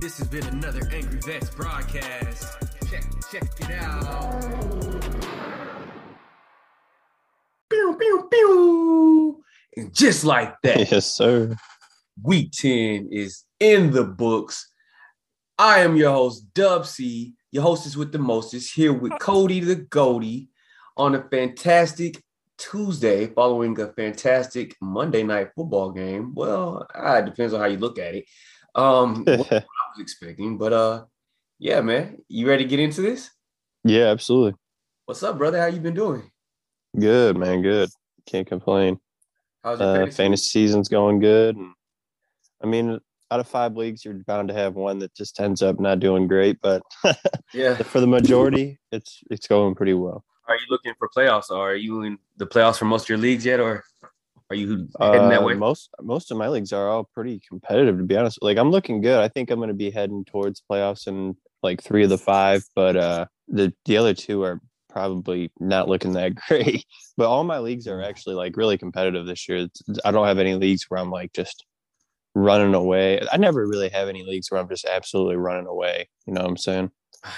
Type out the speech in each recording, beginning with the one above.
This has been another Angry Vets broadcast. Check, check it out. Pew, pew, pew. And just like that, Yes, sir. week 10 is in the books. I am your host, Dub C, your hostess with the mostest, here with Cody the Goldie on a fantastic Tuesday following a fantastic Monday night football game. Well, ah, it depends on how you look at it. Um, was expecting, but uh, yeah, man, you ready to get into this? yeah, absolutely. What's up, brother? How you been doing? Good, man. Good. Can't complain. How's your Uh, fantasy? fantasy season's going good. And, I mean, out of five leagues, you're bound to have one that just ends up not doing great. But Yeah. for the majority, it's it's going pretty well. Are you looking for playoffs? Or are you in the playoffs for most of your leagues yet, or are you heading that Uh, way? Most most of my leagues are all pretty competitive, to be honest. Like I'm looking good. I think I'm going to be heading towards playoffs in like three of the five, but uh, the the other two are probably not looking that great. But all my leagues are actually like really competitive this year. It's, I don't have any leagues where I'm like just running away. I never really have any leagues where I'm just absolutely running away. You know what I'm saying?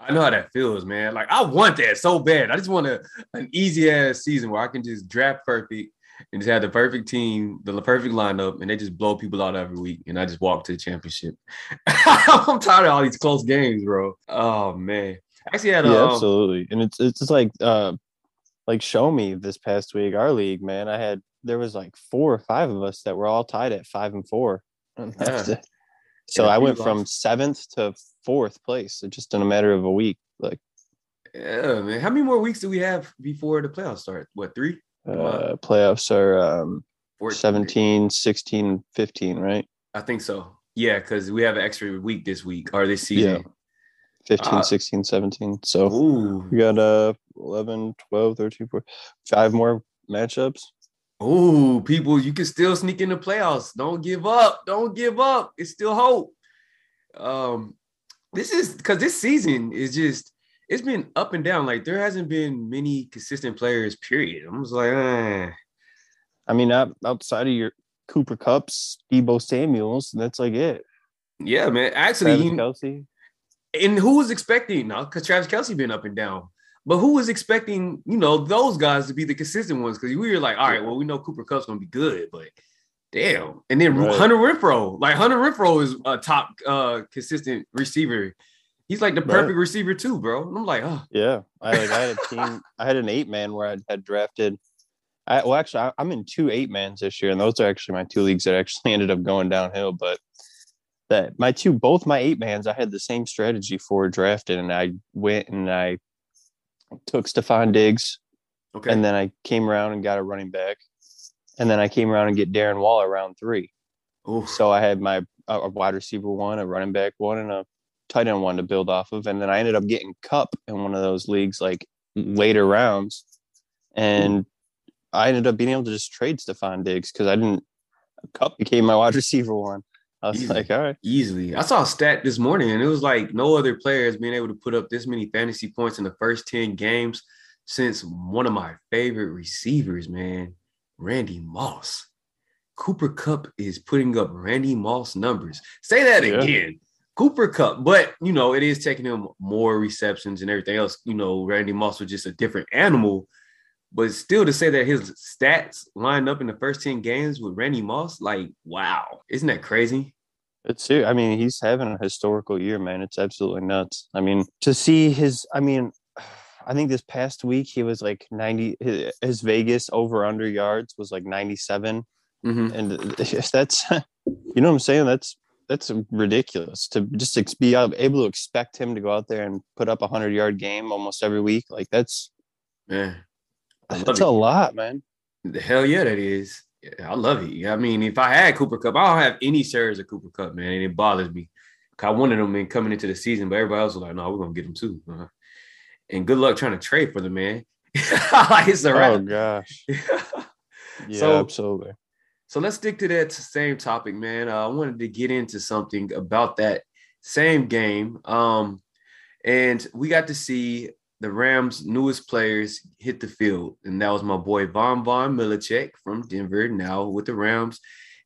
I know how that feels, man. Like I want that so bad. I just want a, an easy ass season where I can just draft perfect and just have the perfect team, the perfect lineup, and they just blow people out every week, and I just walk to the championship. I'm tired of all these close games, bro. Oh man, I actually had a yeah, um, absolutely. And it's it's just like uh like show me this past week, our league, man. I had there was like four or five of us that were all tied at five and four. Yeah. So Yeah, I went from lost. seventh to fourth place just in a matter of a week. Like yeah, man. How many more weeks do we have before the playoffs start? What three? Uh playoffs are um 14? 17, 16, 15, right? I think so. Yeah, because we have an extra week this week or this season. 15, Uh, 16, 17. So Ooh, we got uh 11, 12, 13, 14, five more matchups. Oh, people, you can still sneak in the playoffs. Don't give up. Don't give up. It's still hope. Um, this is because this season is just it's been up and down. Like there hasn't been many consistent players. Period. I'm just like, eh. I mean, outside of your Cooper Kupps, Deebo Samuels, that's like it. yeah, man. Actually, Travis Kelce. and who was expecting now? Because Travis Kelce been up and down. But who was expecting, you know, those guys to be the consistent ones? Because we were like, all right, well, we know Cooper Kupp's gonna be good, but damn. And then Right. Hunter Renfrow, like Hunter Renfrow is a top uh consistent receiver. He's like the Right. perfect receiver too, bro. And I'm like, oh, Yeah, I like I had a team. I had an eight man where I had drafted. I well, actually, I, I'm in two eight mans this year, and those are actually my two leagues that actually ended up going downhill. But that my two, both my eight mans, I had the same strategy for drafted, and I went and I took Stefon Diggs, okay. and then I came around and got a running back, and then I came around and get Darren Waller round three. Oof. So I had my a wide receiver one, a running back one, and a tight end one to build off of. And then I ended up getting Kupp in one of those leagues, like mm-hmm. later rounds. And I ended up being able to just trade Stefon Diggs because I didn't. Kupp became my wide receiver one. I was Easy. like, all right, Easily. I saw a stat this morning, and it was like no other player has been able to put up this many fantasy points in the first 10 games since one of my favorite receivers, man, Randy Moss. Cooper Kupp is putting up Randy Moss numbers. Say that Yeah. again. Cooper Kupp, but you know, it is taking him more receptions and everything else. You know, Randy Moss was just a different animal. But still to say that his stats lined up in the first 10 games with Randy Moss, like, wow, isn't that crazy? It's true. I mean, he's having a historical year, man. It's absolutely nuts. I mean, to see his, I mean, I think this past week he was like 90, his, his Vegas over under yards was like 97. Mhm. And if that's, you know what I'm saying? That's, that's ridiculous to just ex- be able to expect him to go out there and put up a hundred yard game almost every week. Like that's, Man, I that's it. a lot, man. The hell yeah, that is. Yeah, I love it. I mean, if I had Cooper Kupp, I don't have any shares of Cooper Kupp, man, and it bothers me. I wanted them in coming into the season, but everybody else was like, "No, we're gonna get them too." Uh-huh. And good luck trying to trade for the man. like it's a Oh wrap. gosh. Yeah, So- absolutely. So let's stick to that same topic, man. Uh, I wanted to get into something about that same game. Um, and we got to see the Rams' newest players hit the field, and that was my boy Von Von Milicek from Denver, now with the Rams,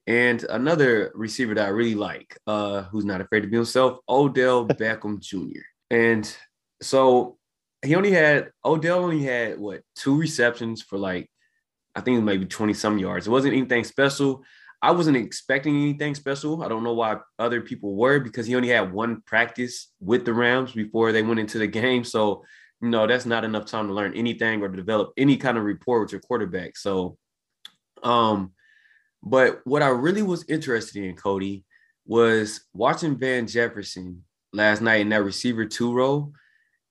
And another receiver that I really like, uh, who's not afraid to be himself, Odell Beckham Jr. And so he only had Odell only had what two receptions for like I think it was maybe 20 some yards. It wasn't anything special. I wasn't expecting anything special. I don't know why other people were because he only had one practice with the Rams before they went into the game. So, you know, that's not enough time to learn anything or to develop any kind of rapport with your quarterback. So, um, but what I really was interested in, Cody, was watching Van Jefferson last night in that receiver two role.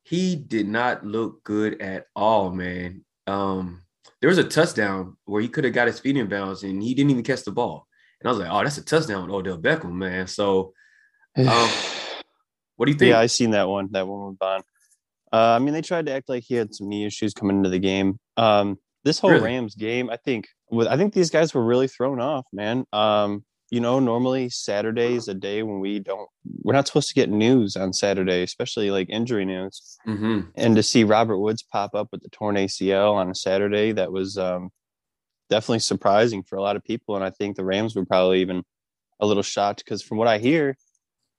He did not look good at all, man. Um, there was a touchdown where he could have got his feet in bounds and he didn't even catch the ball. And I was like, oh, that's a touchdown with Odell Beckham, man. So, um, what do you think? Yeah, I seen that one. That one with Bond. Uh, I mean, they tried to act like he had some knee issues coming into the game. Um, this whole really? Rams game, I think, with I think these guys were really thrown off, man. Um, you know, normally Saturday is a day when we don't, we're not supposed to get news on Saturday, especially like injury news. Mm-hmm. And to see Robert Woods pop up with the torn ACL on a Saturday, that was um, definitely surprising for a lot of people. And I think the Rams were probably even a little shocked because from what I hear,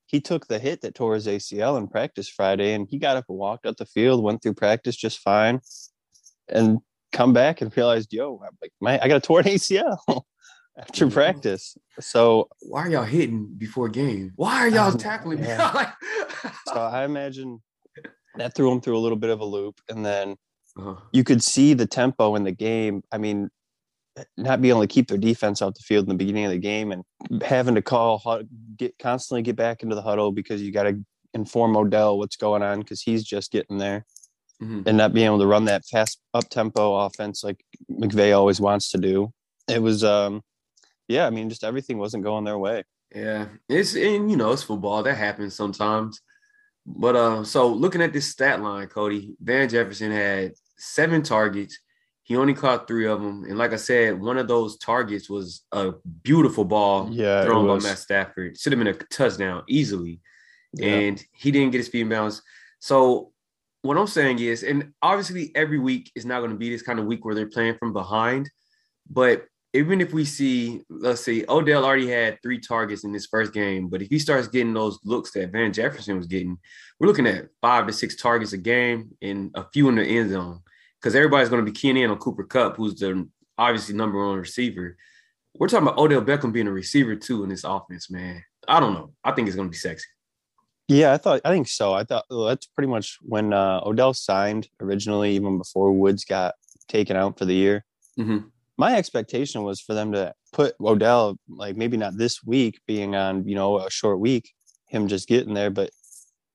he took the hit that tore his ACL in practice Friday and he got up and walked out the field, went through practice just fine, and come back and realized, yo, I'm like, man, I got a torn ACL. after practice. So why are y'all hitting before game? Why are y'all tackling me? so I imagine that threw him through a little bit of a loop, and then uh-huh. you could see the tempo in the game. I mean, not being able to keep their defense out the field in the beginning of the game, and having to call get constantly get back into the huddle because you got to inform Odell what's going on because he's just getting there. Mm-hmm. And not being able to run that fast up tempo offense like McVay always wants to do. It was um yeah, I mean, just everything wasn't going their way. Yeah, it's and you know it's football that happens sometimes. But uh, so looking at this stat line, Cody Van Jefferson had seven targets. He only caught three of them, and like I said, one of those targets was a beautiful ball yeah, thrown by Matt Stafford. Should have been a touchdown easily, yeah. and he didn't get his feet in bounds. So what I'm saying is, and obviously every week is not going to be this kind of week where they're playing from behind, but even if we see, let's see, Odell already had three targets in this first game, but if he starts getting those looks that Van Jefferson was getting, we're looking at five to six targets a game and a few in the end zone because everybody's going to be keying in on Cooper Kupp, who's the obviously number one receiver. We're talking about Odell Beckham being a receiver too in this offense, man. I don't know. I think it's going to be sexy. Yeah, I thought I think so. I thought well, that's pretty much when uh, Odell signed originally, even before Woods got taken out for the year. Mm-hmm my expectation was for them to put Odell, like maybe not this week being on, you know, a short week, him just getting there, but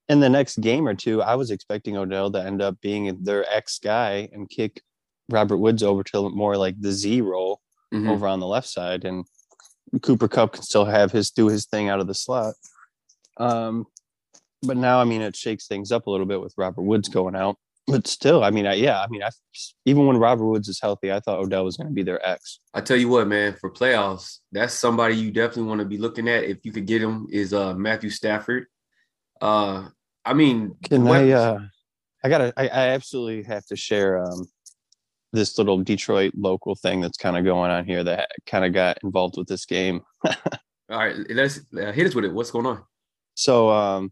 in the next game or two, I was expecting Odell to end up being their ex guy and kick Robert Woods over to more like the Z role mm-hmm. over on the left side, and Cooper Kupp can still have his do his thing out of the slot. Um, but now, I mean, it shakes things up a little bit with Robert Woods going out but still, I mean, I, yeah, I mean, I, even when Robert Woods is healthy, I thought Odell was going to be their ex. I tell you what, man, for playoffs, that's somebody you definitely want to be looking at. If you could get him, is uh Matthew Stafford. Uh, I mean, can I? Uh, I gotta, I, I absolutely have to share um this little Detroit local thing that's kind of going on here that kind of got involved with this game. All right, let's uh, hit us with it. What's going on? So, um,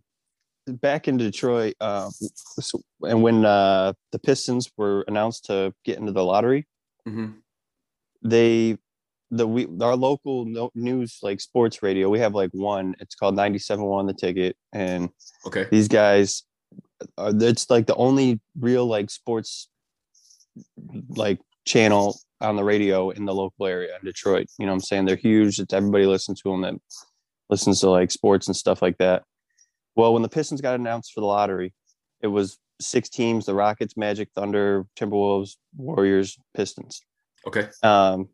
back in Detroit, uh, and when uh, the Pistons were announced to get into the lottery, mm-hmm. they the we our local no, news like sports radio we have like one. It's called 97.1 the ticket and okay. these guys are it's like the only real like sports like channel on the radio in the local area in detroit. You know i'm saying? They're huge. It's everybody listens to them that listens to like sports and stuff like that well, when the Pistons got announced for the lottery, it was six teams: the Rockets, Magic, Thunder, Timberwolves, Warriors, Pistons. Okay. Um,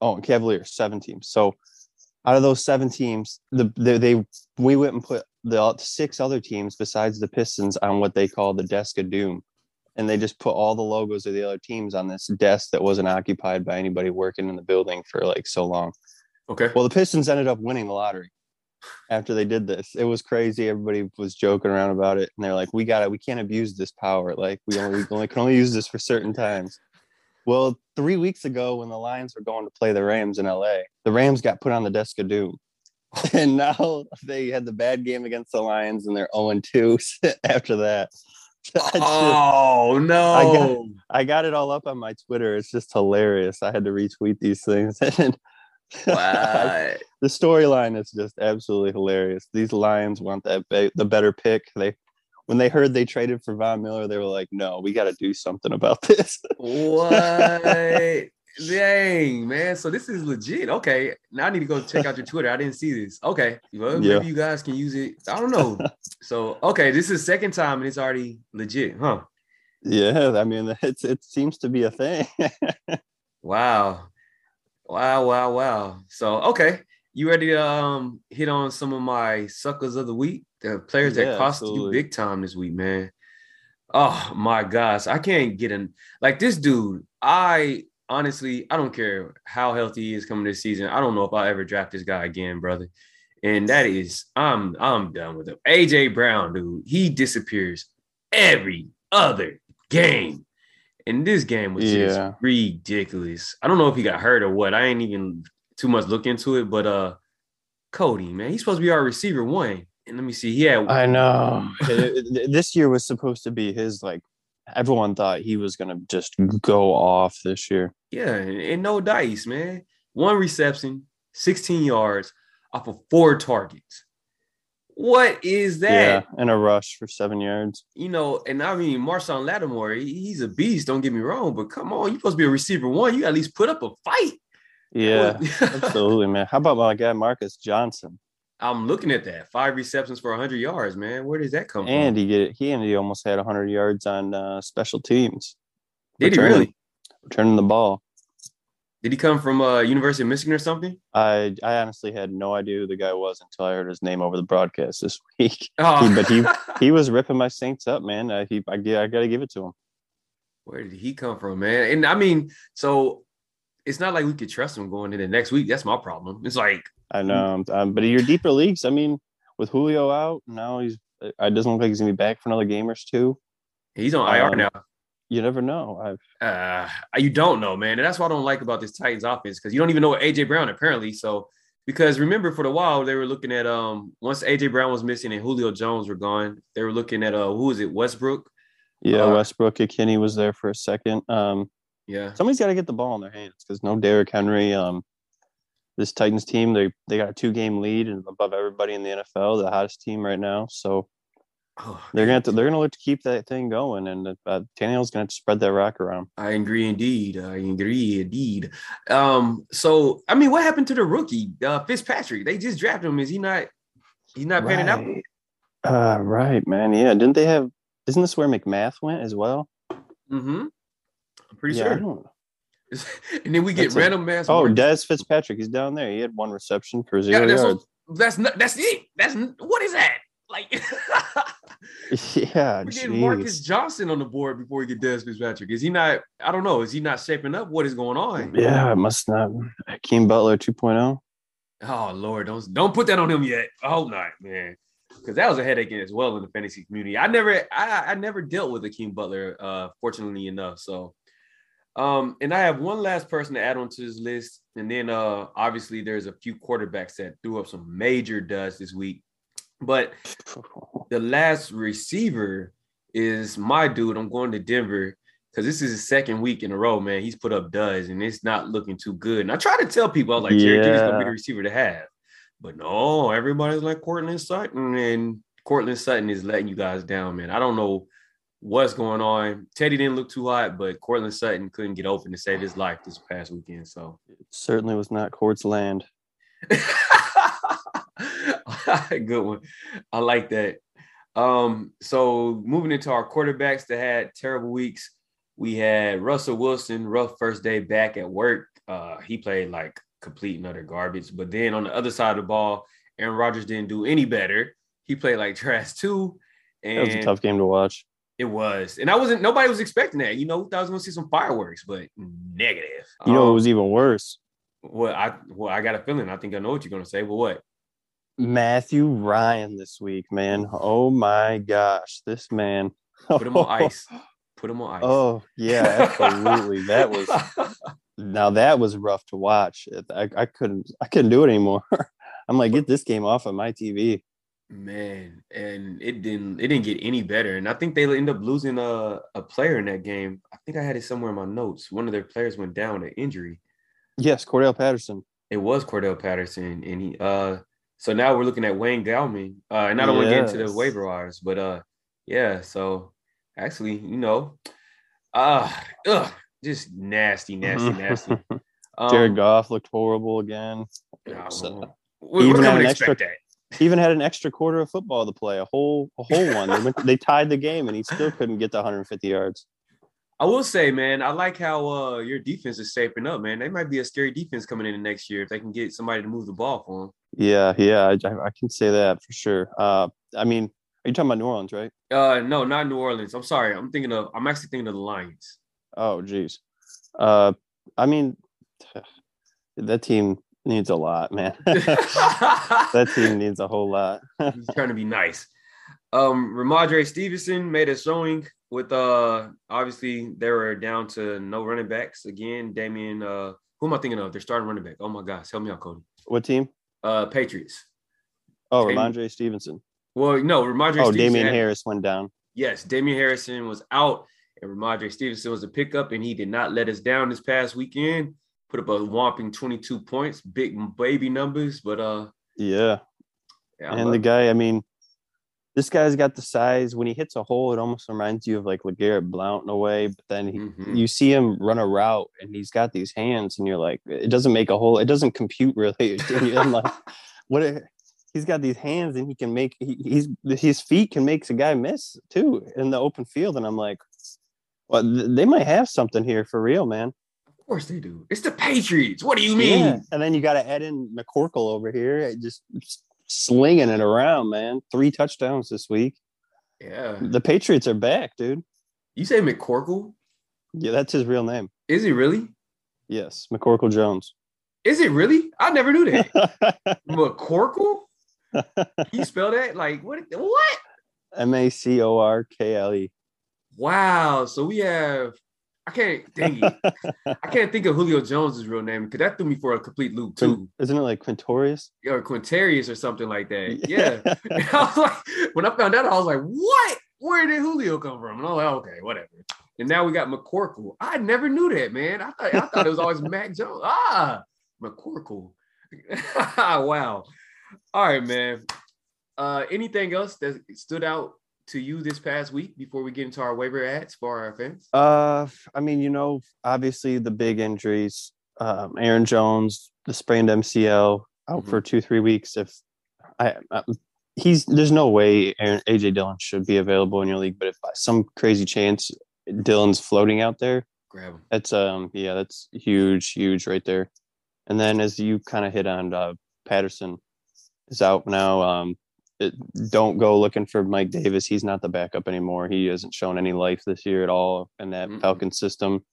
oh, and Cavaliers, seven teams. So out of those seven teams, the, the they we went and put the six other teams besides the Pistons on what they call the desk of doom, and they just put all the logos of the other teams on this desk that wasn't occupied by anybody working in the building for like so long. Okay. Well, the Pistons ended up winning the lottery after they did this. It was crazy. Everybody was joking around about it, and they're like, "We got it. We can't abuse this power. Like we only we only can only use this for certain times." Well, three weeks ago, when the Lions were going to play the Rams in LA, the Rams got put on the desk of doom. And now they had the bad game against the Lions and they're 0 2 after that. oh, no. I got, I got it all up on my Twitter. It's just hilarious. I had to retweet these things. And Wow. the storyline is just absolutely hilarious. These Lions want that be- the better pick. They when they heard they traded for Von Miller, they were like, "No, we got to do something about this." what? Dang, man. So this is legit. Okay. Now I need to go check out your Twitter. I didn't see this. Okay. Well, Yeah. maybe you guys can use it. I don't know. so, okay. This is second time and it's already legit, huh? yeah, I mean, it's it seems to be a thing. Wow. Wow, wow, wow. So, okay. You ready to um hit on some of my suckers of the week? The players that Yeah, cost you big time this week, man. Oh my gosh. I can't get in like this dude. I honestly I don't care how healthy he is coming this season. I don't know if I'll ever draft this guy again, brother. And that is I'm I'm done with him. AJ Brown, dude. He disappears every other game. And this game was Yeah. just ridiculous. I don't know if he got hurt or what. I ain't even too much look into it, but uh Cody, man, he's supposed to be our receiver one. And let me see, Yeah, I know. this year was supposed to be his like. Everyone thought he was gonna just go off this year. yeah, and, and no dice, man. One reception, 16 yards off of four targets. What is that? Yeah, and a rush for seven yards. You know, and I mean Marshon Lattimore, he's a beast, don't get me wrong, but come on, you're supposed to be a receiver one. You at least put up a fight. Yeah, absolutely, man. How about my guy Marcus Johnson? I'm looking at that. Five receptions for 100 yards, man. Where does that come And from? he get he and he almost had 100 yards on uh, special teams. Did he really? returning the ball? Did he come from uh, University of Michigan or something? I I honestly had no idea who the guy was until I heard his name over the broadcast this week. Oh, He- but he he was ripping my Saints up, man. Uh, he I, I got to give it to him. Where did he come from, man? And I mean, so it's not like we could trust him going into next week. That's my problem. It's like, I know, um, but in your deeper leagues, I mean, with Julio out now, he's it doesn't look like he's gonna be back for another game or two. he's on IR Um, now. You never know. I've Uh, you don't know, man. And that's what I don't like about this Titans offense because you don't even know what AJ Brown apparently. So because remember for the while they were looking at um once AJ Brown was missing and Julio Jones were gone, they were looking at uh who was it Westbrook? yeah, Uh, Westbrook-Ikhine was there for a second. Um, Yeah, somebody's got to get the ball in their hands because no Derrick Henry. Um, this Titans team, they they got a two game lead and above everybody in the NFL, the hottest team right now. So oh, they're gonna have to, they're gonna look to keep that thing going, and uh, Tannehill's gonna have to spread that rock around. I agree indeed. I agree indeed. Um, so I mean, what happened to the rookie uh, Fitzpatrick? They just drafted him. Is he not? He's not panning out. Right. Uh, right, man. Yeah, didn't they have? Isn't this where McMath went as well? Mm-hmm. I'm pretty yeah, I sure. and then we get That's a- random mass. Oh, Marcus- Dez Fitzpatrick, he's down there. He had one reception for Yeah, zero that's, yards. what- that's not. That's it. That's what is that? Like yeah, we get Marcus jeez. Johnson on the board before we get Dez Fitzpatrick. Is he not? I don't know. Is he not shaping up? What is going on? Yeah, it must not. Hakeem Butler oh. 2.0. Oh Lord, don't don't put that on him yet. I hope not, man. Because that was a headache as well in the fantasy community. I never, I, I never dealt with Hakeem Butler, uh, fortunately enough. So, um, and I have one last person to add on to this list, and then uh, obviously there's a few quarterbacks that threw up some major duds this week. But the last receiver is my dude. I'm going to Denver because this is his second week in a row, man. He's put up duds and it's not looking too good. And I try to tell people, I was like, Jerry Jeudy's gonna be the receiver to have. But no, everybody's like Courtland Sutton, and Courtland Sutton is letting you guys down, man. I don't know what's going on. Teddy didn't look too hot, but Courtland Sutton couldn't get open to save his life this past weekend. So it Certainly was not Court's land. Good one. I like that. Um, so moving into our quarterbacks that had terrible weeks, we had Russell Wilson, rough first day back at work. Uh, he played like complete and utter garbage. But then on the other side of the ball, Aaron Rodgers didn't do any better. He played like trash too. That And was a tough game to watch. it was. And I wasn't nobody was expecting that. You know, thought I was gonna see some fireworks, but negative. You know, Um, it was even worse. well, I well, I got a feeling. I think I know what you're gonna say, but what? Matthew Ryan this week, man. Oh my gosh, this man. Put him on ice. Put him on ice. Oh yeah, absolutely. that was now that was rough to watch. I, I couldn't I couldn't do it anymore. I'm like, get this game off of my TV. Man, and it didn't it didn't get any better. And I think they ended up losing a, a player in that game. I think I had it somewhere in my notes. One of their players went down an injury. Yes, Cordarrelle Patterson. It was Cordarrelle Patterson. And he uh so now we're looking at Wayne Gallman. Uh and I don't want to get into the waiver wires, but uh yeah, so actually, you know, uh ugh, just nasty, nasty, nasty. Um, Jared Goff looked horrible again. So, we, even had an extra, that even had an extra quarter of football to play, a whole a whole one. They, went, they tied the game, and he still couldn't get to 150 yards. I will say, man, I like how uh, your defense is shaping up, man. They might be a scary defense coming in the next year if they can get somebody to move the ball for them. Yeah, yeah, I, I can say that for sure. Uh, I mean, are you talking about New Orleans, right? Uh, no, not New Orleans. I'm sorry. I'm thinking of. I'm actually thinking of the Lions. Oh, geez. Uh, I mean, that team needs a lot, man. that team needs a whole lot. He's trying to be nice. Um, Rhamondre Stevenson made a showing with uh obviously they were down to no running backs again. Damien, uh, who am I thinking of? They're starting running back. Oh my gosh, help me out, Cody. What team? Uh Patriots. Oh, Damien. Rhamondre Stevenson. Well, no, Rhamondre Oh, Damien had, Harris went down. Yes, Damien Harrison was out, and Rhamondre Stevenson was a pickup, and he did not let us down this past weekend put up a whopping 22 points, big baby numbers, but uh yeah. yeah and the guy, I mean, this guy's got the size. When he hits a hole, it almost reminds you of like LeGarrette Blount in a way. But then he, mm-hmm. you see him run a route and he's got these hands, and you're like, it doesn't make a hole. It doesn't compute really. I'm like, what? he's got these hands and he can make he, he's his feet can make a guy miss too in the open field. And I'm like, well, th- they might have something here for real, man Of course they do. It's the Patriots. What do you mean? Yeah. And then you got to add in McCorkle over here, It just slinging it around, man. Three touchdowns this week. Yeah. The Patriots are back, dude. You say McCorkle? Yeah, that's his real name. Is he really? Yes, McCorkle Jones. Is it really? I never knew that. McCorkle? you spell that like what? What? M A C O R K L E. Wow. So we have I can't dang it. I can't think of Julio Jones' real name because that threw me for a complete loop too. Isn't it like Quintorius? Or Quintarius or something like that. Yeah. yeah. I was like, when I found out, I was like, what? Where did Julio come from? And I was like, okay, whatever. And now we got McCorkle. I never knew that, man. I thought I thought it was always Mac Jones. Ah, McCorkle. wow. All right, man. Uh, anything else that stood out to you this past week before we get into our waiver ads for our offense? Uh, I mean, you know, obviously the big injuries. Um, Aaron Jones, the sprained MCL, out mm-hmm. for two three weeks. If I, I, he's there's no way Aaron, AJ Dillon should be available in your league, but if by some crazy chance Dillon's floating out there, grab him. That's um yeah, that's huge, huge right there. And then as you kind of hit on, uh, Patterson is out now. Um, it, don't go looking for Mike Davis. He's not the backup anymore. He hasn't shown any life this year at all in that mm-hmm. Falcon system.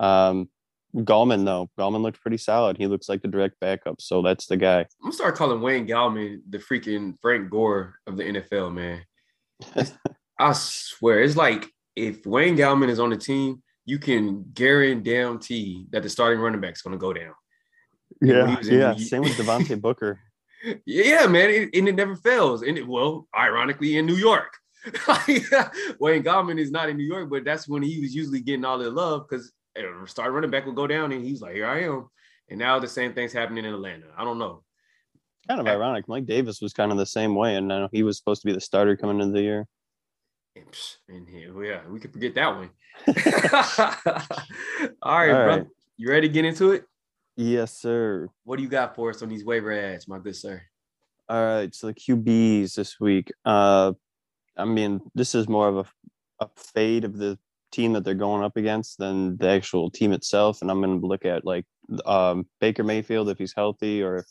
Um, Gallman though, Gallman looked pretty solid. He looks like the direct backup, so that's the guy. I'm gonna start calling Wayne Gallman the freaking Frank Gore of the NFL, man. I swear, it's like if Wayne Gallman is on the team, you can guarantee that the starting running back is gonna go down. Yeah, yeah. Same with Devontae Booker yeah, man, it, and it never fails. And it, well, ironically, in New York, Wayne Gallman is not in New York, but that's when he was usually getting all the love because eh, start running back would go down, and he's like, "Here I am." And now the same thing's happening in Atlanta. I don't know. Kind of ironic. Mike Davis was kind of the same way, and now he was supposed to be the starter coming into the year. And here, yeah, we could forget that one. all right, all right. Bro. You ready to get into it? Yes, sir. What do you got for us on these waiver ads, my good sir? All right, so the QBs this week. Uh, I mean, this is more of a, a fade of the team that they're going up against than the actual team itself. And I'm going to look at like um, Baker Mayfield if he's healthy, or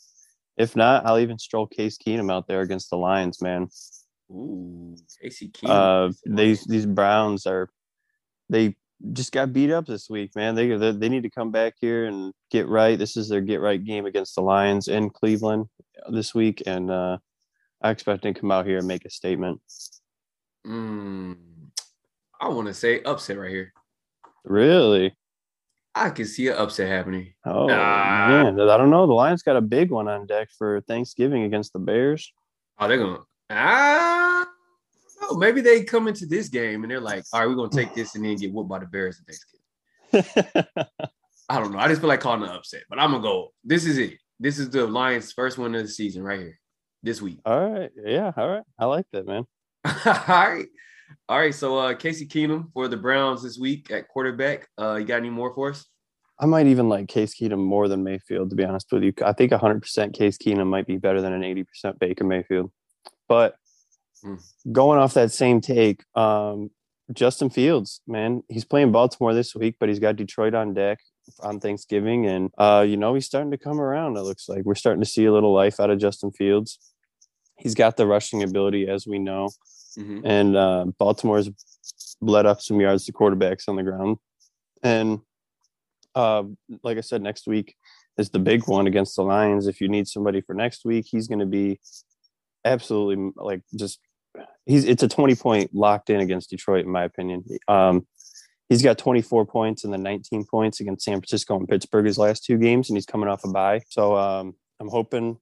if not, I'll even stroll Case Keenum out there against the Lions, man. Ooh, Casey Keenum. Uh, these these Browns are they just got beat up this week, man. They, they need to come back here and get right. This is their get right game against the Lions in Cleveland this week, and uh, I expect them to come out here and make a statement. Mm, I want to say upset right here. Really? I can see an upset happening. Oh Ah. man, I don't know. The Lions got a big one on deck for Thanksgiving against the Bears. Oh, they're gonna ah. Oh, maybe they come into this game and they're like, "All right, we're gonna take this and then get whooped by the Bears at Thanksgiving." I don't know. I just feel like calling an upset, but I'm gonna go. This is it. This is the Lions' first win of the season right here, this week. all right, yeah, all right. I like that, man. all right, all right. So uh, Casey Keenum for the Browns this week at quarterback. Uh, you got any more for us? I might even like Case Keenum more than Mayfield, to be honest with you. I think 100% Case Keenum might be better than an 80% Baker Mayfield. But Going off that same take, um, Justin Fields, man, he's playing Baltimore this week, but he's got Detroit on deck on Thanksgiving. And, uh, you know, he's starting to come around, it looks like. We're starting to see a little life out of Justin Fields. He's got the rushing ability, as we know. Mhm. And uh, Baltimore's let up some yards to quarterbacks on the ground. And uh, like I said, next week is the big one against the Lions. If you need somebody for next week, he's going to be absolutely like just he's it's a 20 point locked in against Detroit, in my opinion. Um, he's got 24 points and then 19 points against San Francisco and Pittsburgh his last two games, and he's coming off a bye. So um, I'm hoping,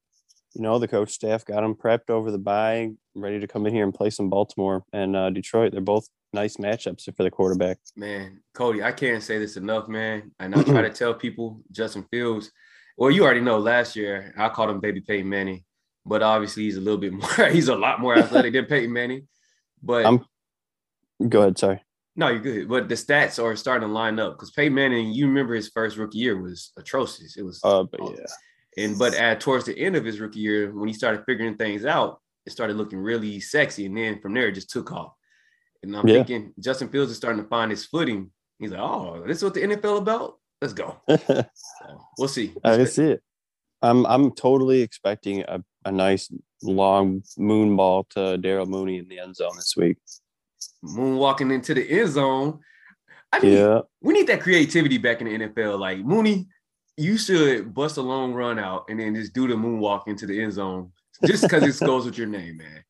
you know, the coach staff got him prepped over the bye, ready to come in here and play some Baltimore and uh, Detroit. They're both nice matchups for the quarterback. Man, Cody, I can't say this enough, man. And I try to tell people Justin Fields. Well, you already know last year I called him baby Peyton Manning, but obviously he's a little bit more, he's a lot more athletic than Peyton Manning. But I'm- Go ahead, sorry. no, you're good. But the stats are starting to line up because Peyton Manning, you remember his first rookie year was atrocious. It was Uh, but yeah, and but at towards the end of his rookie year, when he started figuring things out, it started looking really sexy. And then from there, it just took off. And I'm Yeah. thinking Justin Fields is starting to find his footing. He's like, oh, this is what the NFL about? Let's go. So, we'll see. can see it. I'm I'm totally expecting a, a nice long moon ball to Daryl Mooney in the end zone this week. Moonwalking into the end zone. I mean, Yeah, we need that creativity back in the NFL. Like Mooney, you should bust a long run out and then just do the moonwalk into the end zone just because it goes with your name, man.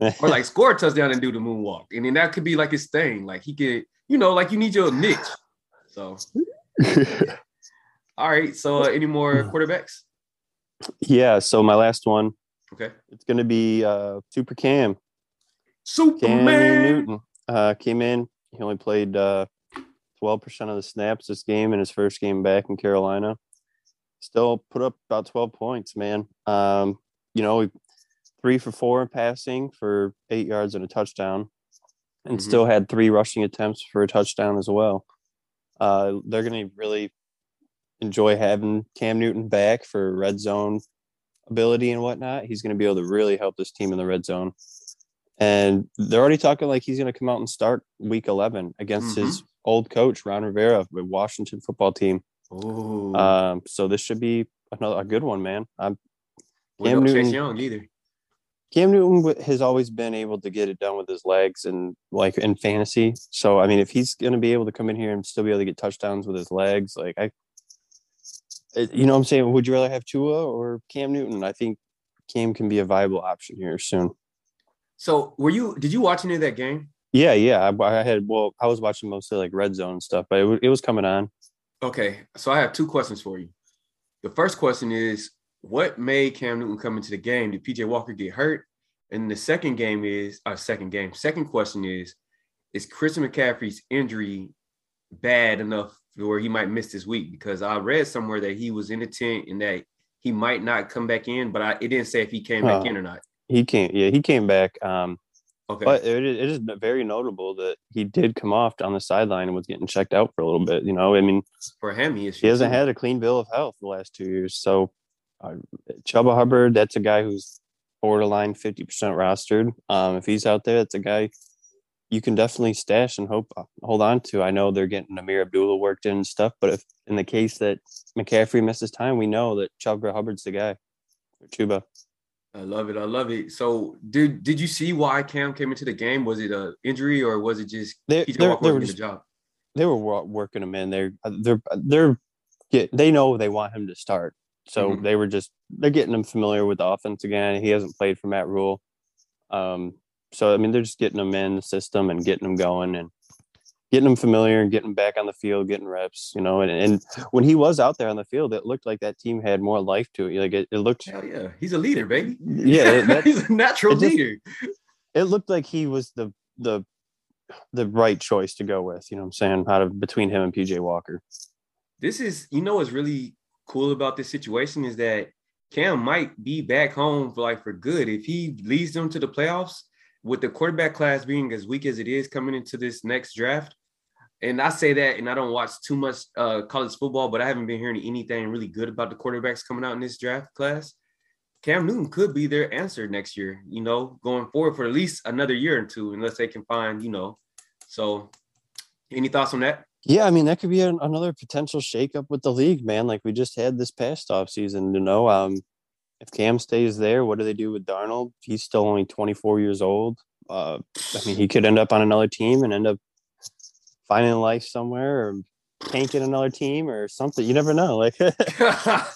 or like score a touchdown and do the moonwalk. And then that could be like his thing. Like he could, you know, like you need your niche. So, all right. So, uh, any more quarterbacks? yeah. So my last one, Okay. it's going to be uh, Super Cam. Cam Superman. Newton uh, came in. He only played uh, 12% of the snaps this game in his first game back in Carolina. Still put up about 12 points, man. Um, you know, three for four in passing for eight yards and a touchdown, and Mhm. still had three rushing attempts for a touchdown as well. Uh, they're going to really enjoy having Cam Newton back for red zone ability and whatnot. He's going to be able to really help this team in the red zone. And they're already talking like he's going to come out and start week 11 against his old coach, Ron Rivera, with Washington football team. Um, so this should be another a good one, man. With Cam no Chase Newton- Young either. Cam Newton has always been able to get it done with his legs and like in fantasy. So I mean, if he's going to be able to come in here and still be able to get touchdowns with his legs, like I, you know, what I'm saying, would you rather have Tua or Cam Newton? I think Cam can be a viable option here soon. So, were you? Did you watch any of that game? Yeah, yeah. I, I had well, I was watching mostly like red zone stuff, but it, it was coming on. Okay. So, I have two questions for you. The first question is, what made Cam Newton come into the game? Did PJ Walker get hurt? And the second game is, our second game. Second question is, is Christian McCaffrey's injury bad enough where he might miss this week? Because I read somewhere that he was in the tent and that he might not come back in, but I, it didn't say if he came back in or not. He came, yeah, he came back. Um, Okay. But it is, it is very notable that he did come off on the sideline and was getting checked out for a little bit. You know, I mean, for him, he he hasn't had a clean bill of health the last two years. So, uh, Chuba Hubbard, that's a guy who's borderline 50% rostered. Um, if he's out there, that's a guy you can definitely stash and hope hold on to. I know they're getting Ameer Abdullah worked in and stuff, but if in the case that McCaffrey misses time, we know that Chuba Hubbard's the guy. Or Chuba. I love it. I love it. So, did did you see why Cam came into the game? Was it a injury or was it just They, PJ they're, Walker they were just the job? they were working him in. They're they're they're get they know they want him to start. So Mhm. they were just they're getting him familiar with the offense again. He hasn't played for Matt Rhule. Um so I mean they're just getting them in the system and getting them going and getting them familiar and getting back on the field, getting reps, you know. And, and when he was out there on the field, it looked like that team had more life to it. Like it, it looked. Hell yeah, he's a leader, baby. Yeah, that, he's a natural it just- leader. it looked like he was the the the right choice to go with. You know what I'm saying? Out of between him and PJ Walker. This is, you know, what's really cool about this situation is that Cam might be back home for like for good if he leads them to the playoffs with the quarterback class being as weak as it is coming into this next draft. And I say that, and I don't watch too much uh, college football, but I haven't been hearing anything really good about the quarterbacks coming out in this draft class. Cam Newton could be their answer next year, you know, going forward for at least another year or two, unless they can find, you know. So, any thoughts on that? Yeah, I mean that could be an, another potential shakeup with the league, man. Like we just had this past off season. You know, um, if Cam stays there, what do they do with Darnold? He's still only 24 years old. Uh, I mean, he could end up on another team and end up finding life somewhere or tanking another team or something. You never know. Like, the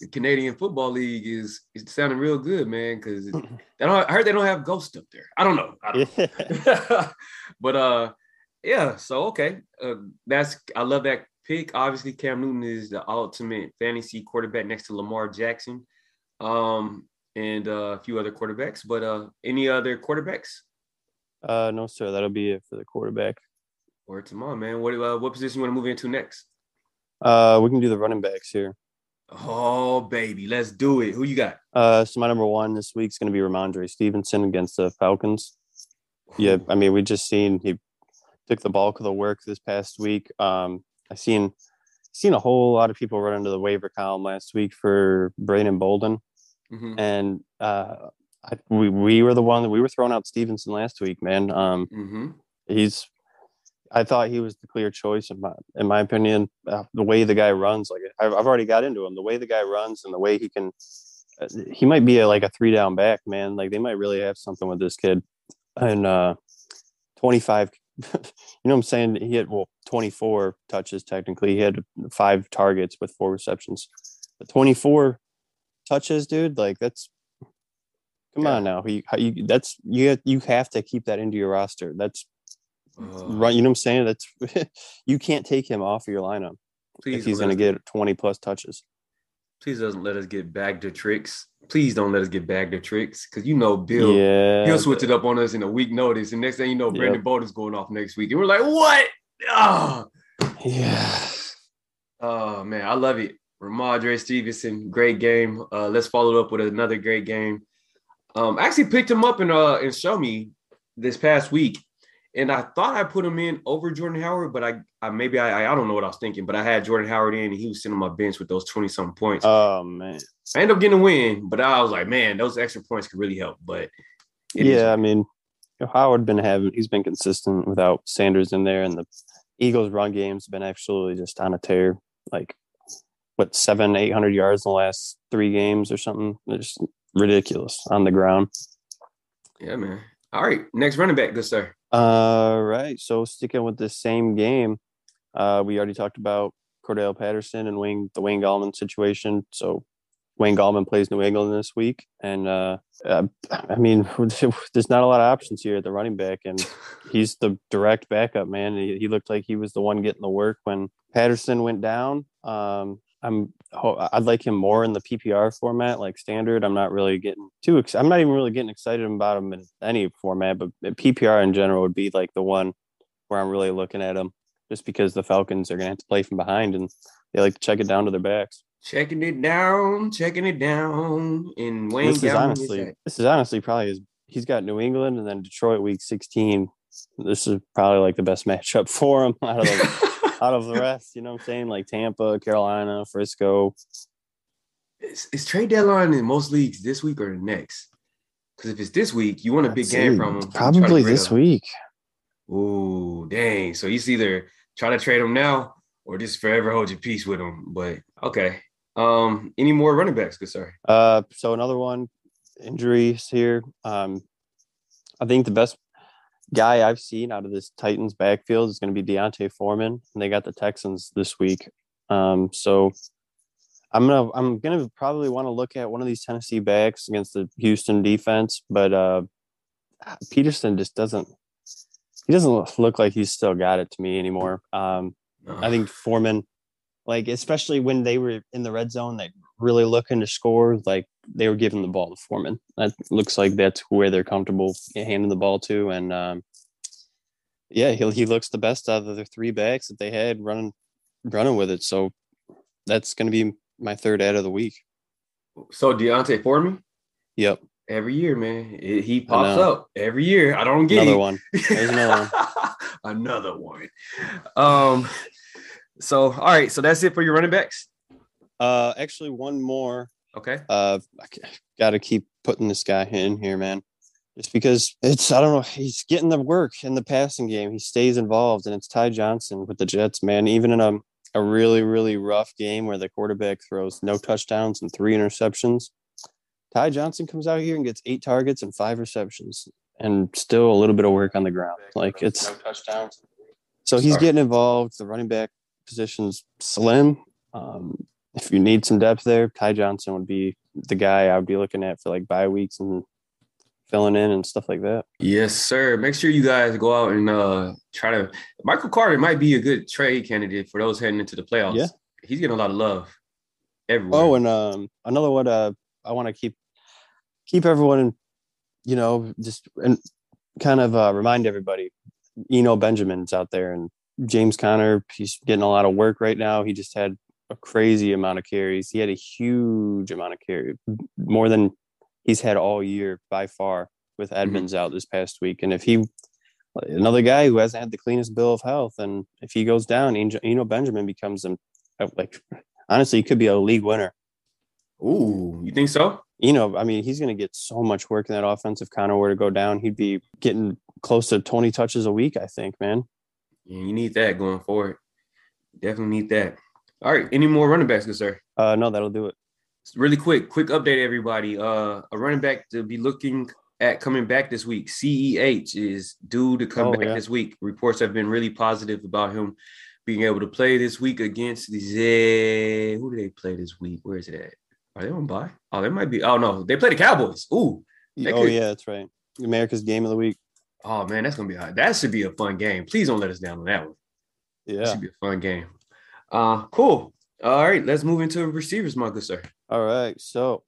Canadian Football League is sounding real good, man. Because I heard they don't have ghosts up there. I don't know. I don't yeah. but uh, yeah. So okay, uh, that's I love that pick. Obviously, Cam Newton is the ultimate fantasy quarterback next to Lamar Jackson, um, and uh, a few other quarterbacks. But uh, any other quarterbacks? uh, no, sir. That'll be it for the quarterback. Or tomorrow, man. What uh, what position you want to move into next? Uh, we can do the running backs here. Oh baby, let's do it. Who you got? Uh, so my number one this week's going to be Rhamondre Stevenson against the Falcons. Yeah, I mean, we just seen he took the bulk of the work this past week. Um, I seen seen a whole lot of people run into the waiver column last week for Brandon Bolden, Mhm. and uh, I, we we were the one that we were throwing out Stevenson last week, man. Um, Mhm. he's I thought he was the clear choice in my in my opinion. Uh, the way the guy runs, like I've, I've already got into him. The way the guy runs and the way he can, uh, he might be a, like a three down back, man. Like they might really have something with this kid. And uh, twenty five, you know what I'm saying? He had well twenty four touches technically. He had five targets with four receptions. But twenty four touches, dude. Like that's. Come Yeah. on now, he, you, that's you. have- You have to keep that into your roster. That's right you know what i'm saying that's you can't take him off of your lineup please if he's going to get 20 plus touches Please doesn't let us get bagged to tricks. Please don't let us get bagged to tricks because you know Bill. yeah He'll switch it up on us in a week notice, and next thing you know, Yep. Brandon Bolden's going off next week, and we're like, "What? Oh, yeah oh man, I love it." Rhamondre Stevenson, great game. Uh, let's follow up with another great game. Um, I actually picked him up in uh in Show Me this past week, and I thought I put him in over Jordan Howard, but I, I maybe I, I don't know what I was thinking, but I had Jordan Howard in, and he was sitting on my bench with those twenty something points. oh man I ended up getting a win, but I was like, man, those extra points could really help. But it is- yeah i mean howard been having he's been consistent without sanders in there and the eagles run game's been actually just on a tear like what seven eight hundred yards in the last three games or something it's just ridiculous on the ground yeah, man. All right, next running back, good sir. All right. So sticking with the same game, uh, we already talked about Cordarrelle Patterson and Wayne the Wayne Gallman situation. So Wayne Gallman plays New England this week, and uh, uh, I mean, there's not a lot of options here at the running back, and he's the direct backup man. He, he looked like he was the one getting the work when Patterson went down. Um, I'm I'd like him more in the PPR format, like standard. I'm not really getting too. Ex- I'm not even really getting excited about him in any format, but PPR in general would be like the one where I'm really looking at him, just because the Falcons are gonna have to play from behind and they like to check it down to their backs. Checking it down, checking it down. And Wayne this is honestly, this is honestly probably his. He's got New England and then Detroit week 16. This is probably like the best matchup for him out of the, out of the rest. You know what I'm saying? Like Tampa, Carolina, Frisco. is, is trade deadline in most leagues this week or the next? Because if it's this week, you want a big game from him. Probably this week. Ooh, dang. So he's either try to trade him now or just forever hold your peace with him. But okay. Um, any more running backs, good sir? Uh, so another one, injuries here. Um, I think the best guy I've seen out of this Titans backfield is going to be D'Onta Foreman, and they got the Texans this week. Um, so I'm gonna I'm gonna probably want to look at one of these Tennessee backs against the Houston defense, but uh, Peterson just doesn't he doesn't look like he's still got it to me anymore. Um, I think Foreman, like especially when they were in the red zone, they really looking to score. Like they were giving the ball to Foreman. That looks like that's where they're comfortable handing the ball to, and um, yeah, he he looks the best out of the three backs that they had running running with it. So that's going to be my third ad of the week. So D'Onta Foreman. Yep. Every year, man, it, he pops up every year. I don't get another it. one. There's another one. another one. Um. So all right. So that's it for your running backs. Uh, actually, one more. Okay. Uh, I got to keep putting this guy in here, man. Just because it's, I don't know, he's getting the work in the passing game. He stays involved, and it's Ty Johnson with the Jets, man. Even in a, a really, really rough game where the quarterback throws no touchdowns and three interceptions, Ty Johnson comes out here and gets eight targets and five receptions, and still a little bit of work on the ground. Like it's no touchdowns. So he's getting involved. The running back position's slim. Um, if you need some depth there, Ty Johnson would be the guy I would be looking at for like bye weeks and filling in and stuff like that. Yes, sir. Make sure you guys go out and uh try to Michael Carter might be a good trade candidate for those heading into the playoffs. Yeah. He's getting a lot of love everywhere. Oh, and um another one uh I want to keep keep everyone you know, just and kind of uh remind everybody, Eno Benjamin's out there and James Conner, he's getting a lot of work right now. He just had a crazy amount of carries. He had a huge amount of carry, more than he's had all year by far with mm-hmm. Edmonds mm-hmm. out this past week. And if he, another guy who hasn't had the cleanest bill of health, and if he goes down, Eno Benjamin becomes a, like, honestly, he could be a league winner. Ooh, you think so? You know, I mean, he's going to get so much work in that offense. If Conner were to go down, he'd be getting close to 20 touches a week, I think, man. Yeah, you need that going forward. Definitely need that. All right. Any more running backs, good sir? Uh, no, that'll do it. Really quick, quick update, everybody. Uh, a running back to be looking at coming back this week. CEH is due to come oh, back yeah. this week. Reports have been really positive about him being able to play this week against the Z. who do they play this week? Where is it at? Are they on bye? Oh, they might be. Oh no, they play the Cowboys. Ooh. Oh could... yeah, that's right. America's game of the week. Oh man, that's gonna be hot. That should be a fun game. Please don't let us down on that one. Yeah, that should be a fun game. Uh, cool. All right, let's move into receivers, my good sir. All right, so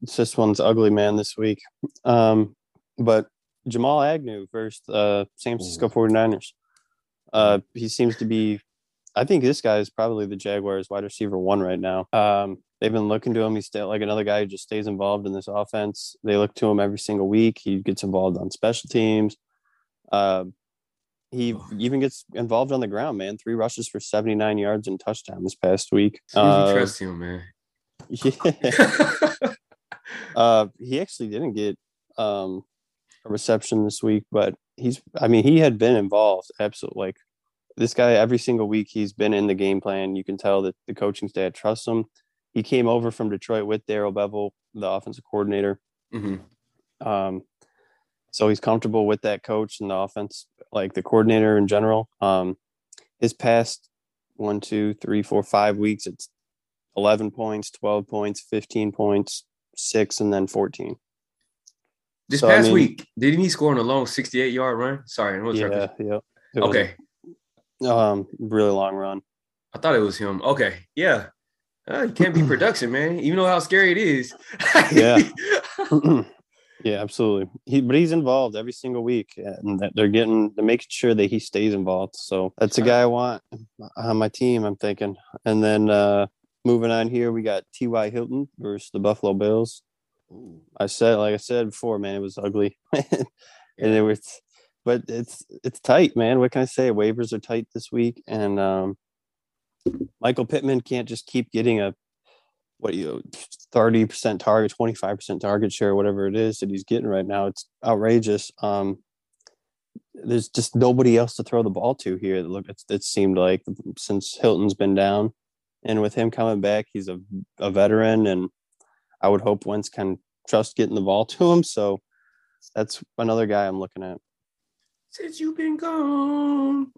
this one's ugly, man, this week. Um, but Jamal Agnew versus uh, San Francisco 49ers. Uh, he seems to be, I think this guy is probably the Jaguars wide receiver one right now. Um, they've been looking to him. He's still like another guy who just stays involved in this offense. They look to him every single week. He gets involved on special teams. Uh, he even gets involved on the ground, man. Three rushes for 79 yards and touchdown this past week. Uh, trust him, man. Yeah. uh, he actually didn't get um, a reception this week, but he's, I mean, he had been involved. Absolutely. Like this guy, every single week, he's been in the game plan. You can tell that the coaching staff trusts him. He came over from Detroit with Darrell Bevell, the offensive coordinator. Mm-hmm. Um, so he's comfortable with that coach and the offense, like the coordinator in general. Um, his past one, two, three, four, five weeks, it's 11 points, 12 points, 15 points, six, and then 14. This so, past I mean, week, didn't he score on a long 68 yard run? Sorry, yeah, yeah. Okay. um, really long run. I thought it was him. Okay, yeah. Uh, you can't be production, man. Even know how scary it is. yeah. Yeah, absolutely. He, but he's involved every single week, and they're getting they're making sure that he stays involved. So that's a guy I want on my team. I'm thinking, and then uh moving on here, we got T.Y. Hilton versus the Buffalo Bills. I said, like I said before, man, it was ugly, and it was, but it's it's tight, man. What can I say? Waivers are tight this week, and um, Michael Pittman can't just keep getting a what you 30% target 25% target share whatever it is that he's getting right now. It's outrageous. Um there's just nobody else to throw the ball to here. Look it seemed like since hilton's been down. And with him coming back he's a, a veteran and i would hope Wentz can trust getting the ball to him. So that's another guy i'm looking at. Since you've been gone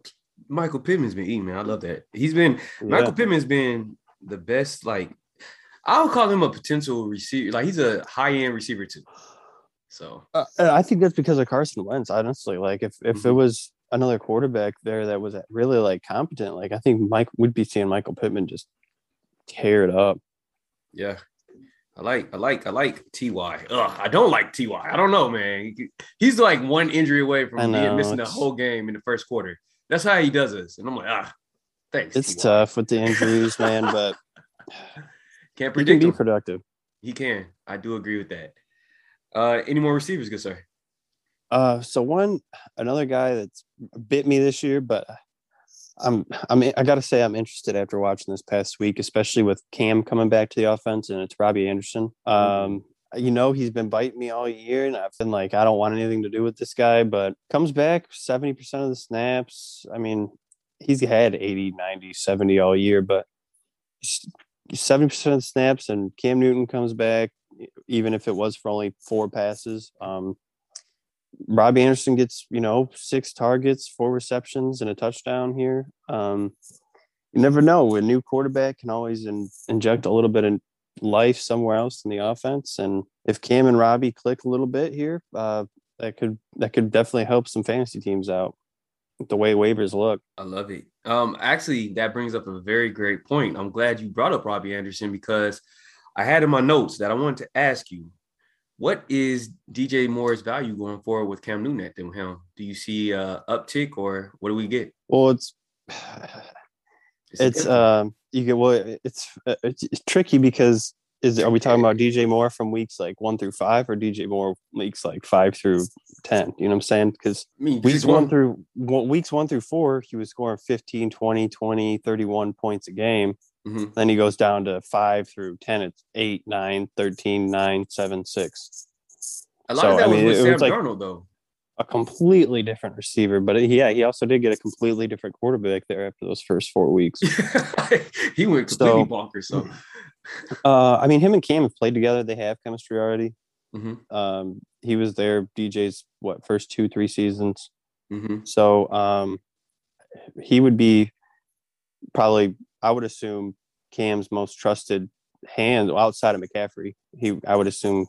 michael pittman's been eating man i love that he's been yeah. michael pittman's been the best like I would call him a potential receiver. Like he's a high end receiver too. So uh, I think that's because of Carson Wentz. Honestly, like if if mm-hmm. it was another quarterback there that was really like competent. Like I think Mike would be seeing Michael Pittman just tear it up. Yeah. I like, I like, I like Ty. Ugh, I don't like Ty. I don't know, man. He's like one injury away from know, being missing the whole game in the first quarter. That's how he does this, and I'm like, ah, thanks. It's tough with the injuries, man, but can't predict. He can be him. productive. He can. I do agree with that. Uh, any more receivers, good sir? Uh, so one another guy that's bit me this year, but I'm I'm I gotta say I'm interested after watching this past week, especially with Cam coming back to the offense, and it's Robbie Anderson. Mm-hmm. Um, you know he's been biting me all year, and I've been like I don't want anything to do with this guy, but comes back seventy percent of the snaps. I mean, he's had 80, 90, 70 all year, but seventy percent of the snaps, and Cam Newton comes back, even if it was for only four passes. Um, Robbie Anderson gets, you know, six targets, four receptions, and a touchdown here. Um, you never know. A new quarterback can always in, inject a little bit of life somewhere else in the offense. And if Cam and Robbie click a little bit here, uh, that could that could definitely help some fantasy teams out. The way waivers look, I love it. Um, actually, that brings up a very great point. I'm glad you brought up Robbie Anderson because I had in my notes that I wanted to ask you what is DJ Moore's value going forward with Cam Newton at the helm? Do you see a uptick or what do we get? Well, it's it's, um you get well it's, it's it's tricky because is are we talking about DJ Moore from weeks like one through five or DJ Moore weeks like five through ten? You know what I'm saying? Because I mean, weeks one, one through weeks one through four, he was scoring 15, 20, 20, 31 points a game. Mm-hmm. Then he goes down to five through 10. It's eight, nine, 13, nine, seven, six. A lot so, of that I mean, was with Sam was like Darnold, though. A completely different receiver, but yeah, he also did get a completely different quarterback there after those first four weeks. he went completely so, bonkers. So, uh, I mean, him and Cam have played together; they have chemistry already. Mm-hmm. Um, he was there DJ's what first two, three seasons. Mm-hmm. So, um, he would be probably I would assume Cam's most trusted hand outside of McCaffrey. He I would assume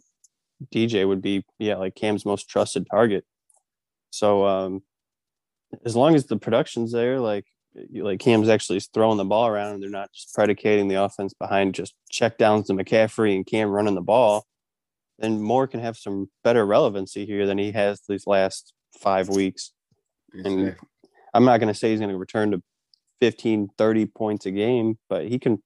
DJ would be yeah like Cam's most trusted target. So um, as long as the production's there, like like Cam's actually throwing the ball around and they're not just predicating the offense behind just check downs to McCaffrey and Cam running the ball, then Moore can have some better relevancy here than he has these last five weeks. And I'm not going to say he's going to return to 15, 30 points a game, but he can.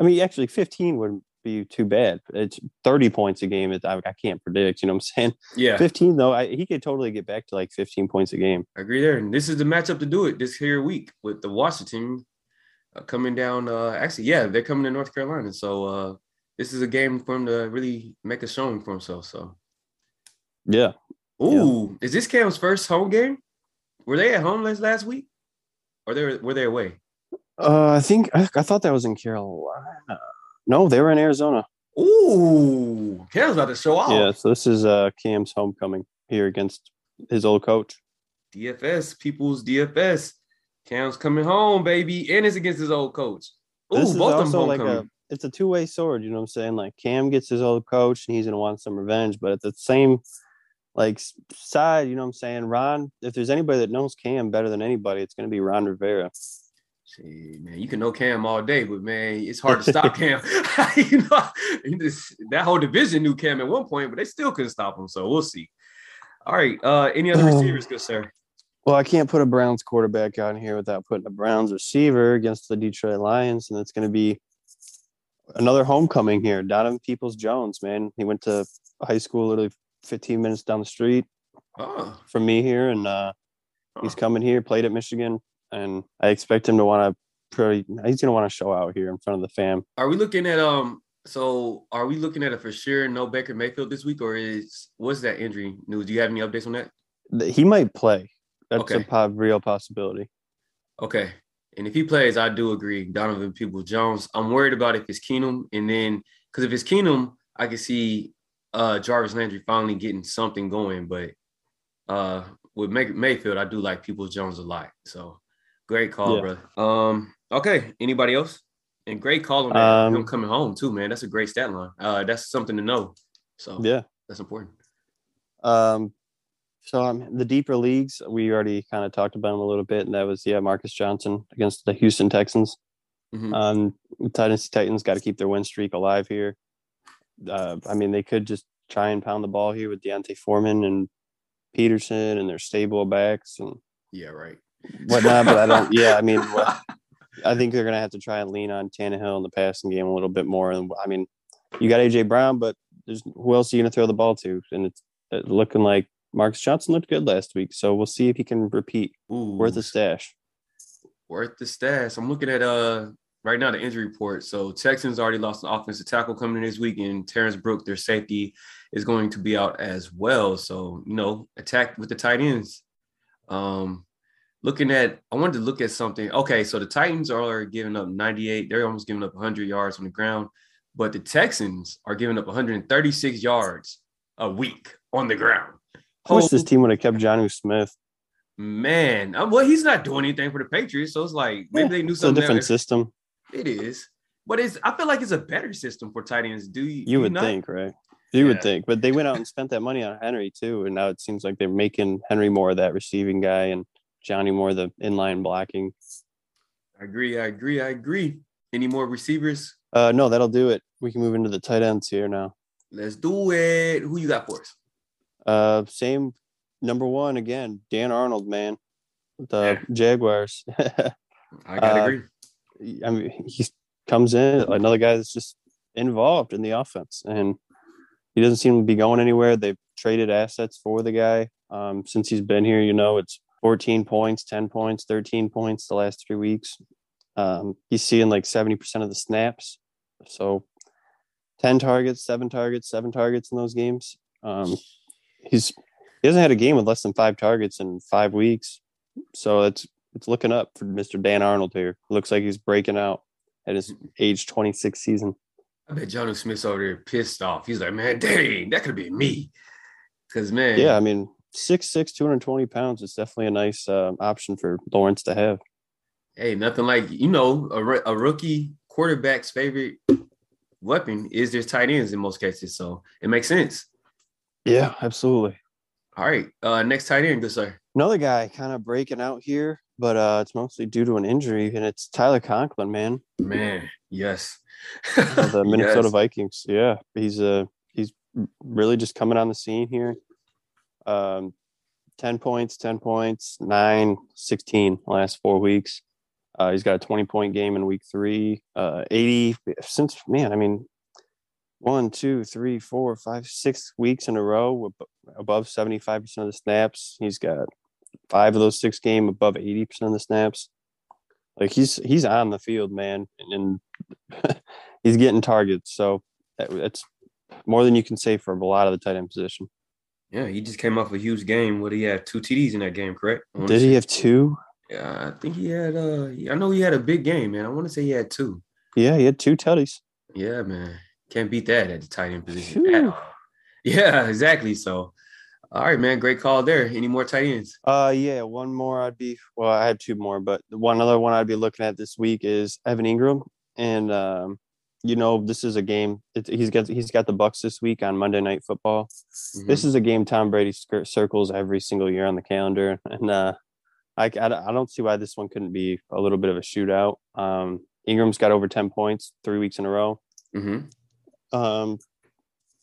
I mean, actually, 15 wouldn't be too bad. It's 30 points a game. It, I, I can't predict. You know what I'm saying? Yeah. 15 though, I, he could totally get back to like 15 points a game. I agree there. And this is the matchup to do it this here week with the Washington uh, coming down. Uh, actually, yeah, they're coming to North Carolina. So uh, this is a game for him to really make a showing for himself. So. Yeah. Ooh, yeah. is this Cam's first home game? Were they at home last last week? Or they were, were they away? Uh, I think I, I, thought that was in Carolina. No, they were in Arizona. Ooh, Cam's about to show off. Yeah, so this is uh Cam's homecoming here against his old coach. DFS, people's DFS. Cam's coming home, baby, and it's against his old coach. Ooh, this is also like a it's a two way sword. You know what I'm saying? Like Cam gets his old coach, and he's gonna want some revenge, but at the same like side, you know what I'm saying? Ron, if there's anybody that knows Cam better than anybody, it's going to be Ron Rivera. See, man, you can know Cam all day, but man, it's hard to stop Cam. you know, just, that whole division knew Cam at one point, but they still couldn't stop him. So we'll see. All right. Uh, any other receivers, good sir? Well, I can't put a Browns quarterback out here without putting a Browns receiver against the Detroit Lions, and it's going to be another homecoming here. Donovan Peoples Jones, man, he went to high school literally 15 minutes down the street oh. from me here, and uh, oh. he's coming here. Played at Michigan, and I expect him to want to. Pretty, he's gonna want to show out here in front of the fam. Are we looking at um? So are we looking at it for sure? No Baker Mayfield this week, or is what's that injury news? Do you have any updates on that? He might play. That's okay. a real possibility. Okay. And if he plays, I do agree. Donovan People Jones. I'm worried about if it's Keenum, and then because if it's Keenum, I can see uh, Jarvis Landry finally getting something going. But uh, with May- Mayfield, I do like People Jones a lot. So great call, yeah. brother. Um, okay. Anybody else? And great call on that. Um, him coming home too, man. That's a great stat line. Uh, that's something to know. So yeah, that's important. Um, So um, the deeper leagues, we already kind of talked about them a little bit, and that was yeah, Marcus Johnson against the Houston Texans. Mhm. Um, Titans Titans got to keep their win streak alive here. Uh, I mean, they could just try and pound the ball here with D'Onta Foreman and Peterson and their stable backs and Yeah, right. Whatnot. but I don't. Yeah, I mean, what, I think they're gonna have to try and lean on Tannehill in the passing game a little bit more. And I mean, you got AJ Brown, but there's who else are you gonna throw the ball to? And it's looking like Marcus Johnson looked good last week, so we'll see if he can repeat. Ooh, Worth a stash. worth the stash. I'm looking at uh right now the injury report. So Texans already lost an offensive tackle coming in this week, and Terrence Brook, their safety, is going to be out as well. So you know, attack with the tight ends. Um, looking at, I wanted to look at something. Okay, so the Titans are giving up 98. They're almost giving up 100 yards on the ground, but the Texans are giving up 136 yards a week on the ground. I wish this team would have kept Jonnu Smith. man, uh, well, he's not doing anything for the Patriots, so it's like maybe they knew It's a something. different system. It is, but it's. I feel like it's a better system for tight ends. Do you? You would not? think, right? You Yeah. would think, but they went out and spent that money on Henry too, and now it seems like they're making Henry more of that receiving guy and Jonnu more the inline blocking. I agree. I agree. I agree. Any more receivers? Uh, no, that'll do it. We can move into the tight ends here now. Let's do it. Who you got for us? Uh, same number one again, Dan Arnold, man, the Yeah. Jaguars. I gotta Uh, agree. I mean, he comes in another guy that's just involved in the offense, and he doesn't seem to be going anywhere. They've traded assets for the guy um, since he's been here. You know, it's 14 points, 10 points, 13 points the last three weeks. Um, he's seeing like 70% of the snaps, so 10 targets, seven targets, seven targets in those games. Um, he's he hasn't had a game with less than five targets in five weeks, so it's it's looking up for Mr. Dan Arnold here. Looks like he's breaking out at his age 26 season. I bet Jonnu Smith's over there pissed off. He's like, man, dang, that could be me. Cause man, Yeah, I mean, 6'6", 220 pounds is definitely a nice uh, option for Lawrence to have. hey, nothing like you know a, a rookie quarterback's favorite weapon is their tight ends in most cases. So it makes sense. Yeah, absolutely. All right, uh, next tight end, good sir. Another guy kind of breaking out here, but uh, it's mostly due to an injury, and it's Tyler Conklin, man, Man, yes. the Minnesota Yes. Vikings. Yeah, he's uh, he's really just coming on the scene here. Um, 10 points, 10 points, 9, 16 last four weeks. Uh, he's got a 20 point game in week three, uh, 80 since, man, I mean, one, two, three, four, five, six weeks in a row above 75% of the snaps. He's got five of those six game above 80% of the snaps. Like he's he's on the field, man, and, and he's getting targets. So that, that's more than you can say for a lot of the tight end position. Yeah, he just came off a huge game. What do he had two TDs in that game, correct? Did he say- have two? Yeah, I think he had. Uh, I know he had a big game, man. I want to say he had two. Yeah, he had two tutties. Yeah, man, can't beat that at the tight end position. at all. Yeah, exactly. So, all right, man, great call there. Any more tight ends? Uh, yeah, one more I'd be. Well, I have two more, but one other one I'd be looking at this week is Evan Engram, and um, you know this is a game. It, he's got he's got the Bucks this week on Monday Night Football. This is a game Tom Brady cir- circles every single year on the calendar, and uh, I, I I don't see why this one couldn't be a little bit of a shootout. Um, Engram's got over ten points three weeks in a row. hmm Um,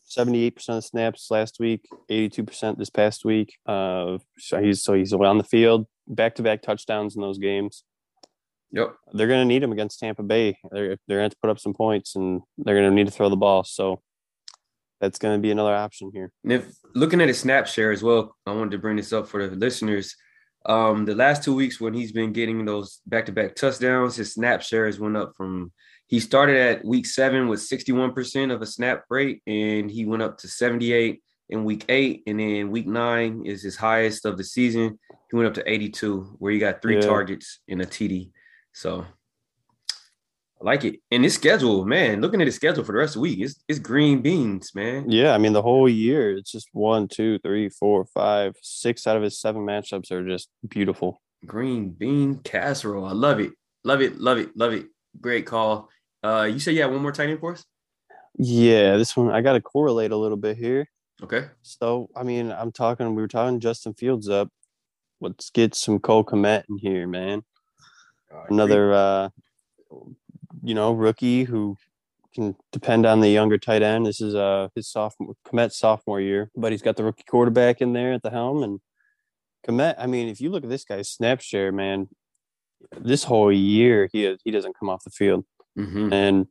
seventy-eight percent of snaps last week, eighty-two percent this past week. Uh, so he's so he's on the field, back-to-back touchdowns in those games. Yep. They're going to need him against Tampa Bay. They're they're going to put up some points, and they're going to need to throw the ball. So that's going to be another option here. And if looking at his snap share as well, I wanted to bring this up for the listeners. Um, the last two weeks when he's been getting those back-to-back touchdowns, his snap shares went up from he started at week seven with 61% of a snap rate, and he went up to 78 in week eight, and then week nine is his highest of the season. He went up to 82, where he got three Yeah. targets in a TD. So I like it. And his schedule, man, looking at his schedule for the rest of the week, it's, it's green beans, man. Yeah, I mean the whole year it's just one, two, three, four, five, six out of his seven matchups are just beautiful. Green bean casserole. I love it. Love it. Love it. Love it. Great call. Uh, you said you had one more tight end for us? Yeah, this one I got to correlate a little bit here. Okay. So I mean, I'm talking. We were talking Justin Fields up. Let's get some Cole Kmet in here, man. Another, uh, you know, rookie who can depend on the younger tight end. This is uh his sophomore Kmet's sophomore year, but he's got the rookie quarterback in there at the helm. And Kmet, I mean, if you look at this guy's snap share, man, this whole year he is, he doesn't come off the field, Mm-hmm. and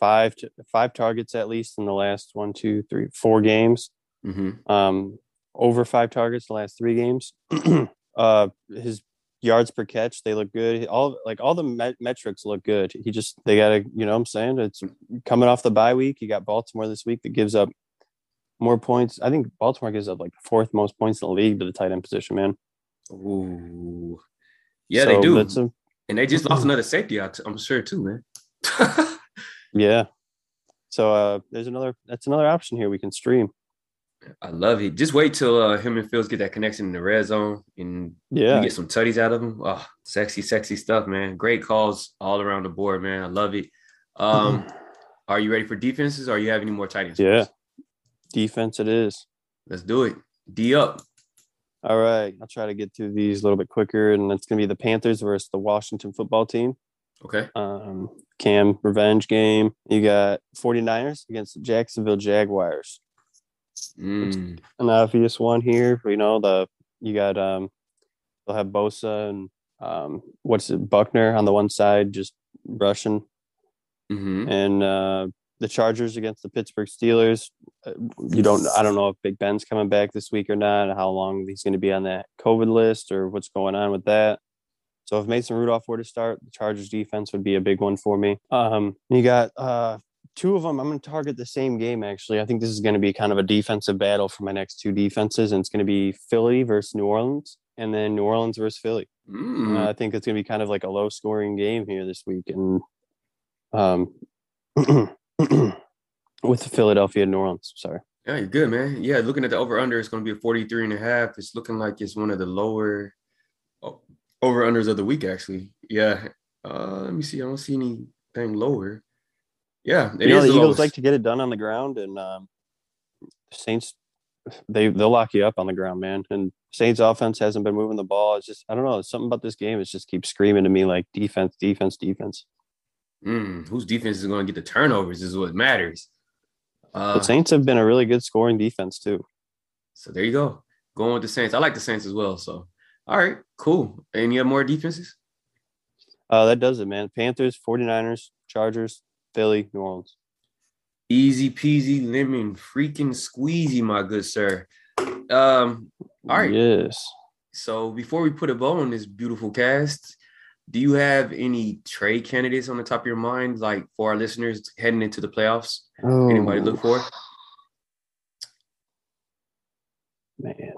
five to, five targets at least in the last one, two, three, four games. Mm-hmm. Um, over five targets the last three games. uh, his yards per catch they look good. All like all the met- metrics look good. He just they got to you know what I'm saying it's coming off the bye week. You got Baltimore this week that gives up more points. I think Baltimore gives up like the fourth most points in the league to the tight end position, man. Ooh. Yeah, they do. A, and they just lost another safety out, I'm sure, too, man. yeah. So uh, there's another. That's another option here we can stream. I love it. Just wait till uh, him and Fields get that connection in the red zone and Yeah. get some tutties out of him. Oh, sexy, sexy stuff, man. Great calls all around the board, man. I love it. Um, are you ready for defenses or you have any more tight ends? Yeah. Defense it is. Let's do it. D up. All right. I'll try to get through these a little bit quicker. And it's going to be the Panthers versus the Washington football team. Okay. Um, Cam revenge game. You got 49ers against the Jacksonville Jaguars. Mm, An obvious one here. You know, the you got um they'll have Bosa and um what's it, Buckner on the one side just rushing. hmm And uh the Chargers against the Pittsburgh Steelers. Uh, You don't I don't know if Big Ben's coming back this week or not, how long he's going to be on that COVID list or what's going on with that. So if Mason Rudolph were to start, the Chargers defense would be a big one for me. Um, you got uh, two of them. I'm going to target the same game. Actually, I think this is going to be kind of a defensive battle for my next two defenses, and it's going to be Philly versus New Orleans, and then New Orleans versus Philly. Mm. Uh, I think it's going to be kind of like a low scoring game here this week, and um, with Philadelphia and New Orleans. Sorry. Yeah, you're good, man. Yeah, looking at the over under, it's going to be a 43 and a half. It's looking like it's one of the lower over unders of the week, actually. Yeah. Uh, let me see. I don't see anything lower. Yeah, it you know the the Eagles like to get it done on the ground, and um, Saints they they'll lock you up on the ground, man. And Saints offense hasn't been moving the ball. It's just I don't know. Something about this game. It just keeps screaming to me like defense, defense, defense. Mm, whose defense is going to get the turnovers is what matters. The Uh, Saints have been a really good scoring defense too. so there you go. Going with the Saints. I like the Saints as well. So, all right, cool. Any other more defenses? Uh, that does it, man. Panthers, 49ers, Chargers, Philly, New Orleans. Easy peasy, lemon freaking squeezy, my good sir. Um, all right. Yes. So before we put a bow on this beautiful cast, do you have any trade candidates on the top of your mind, like for our listeners heading into the playoffs? Anybody look for? Man.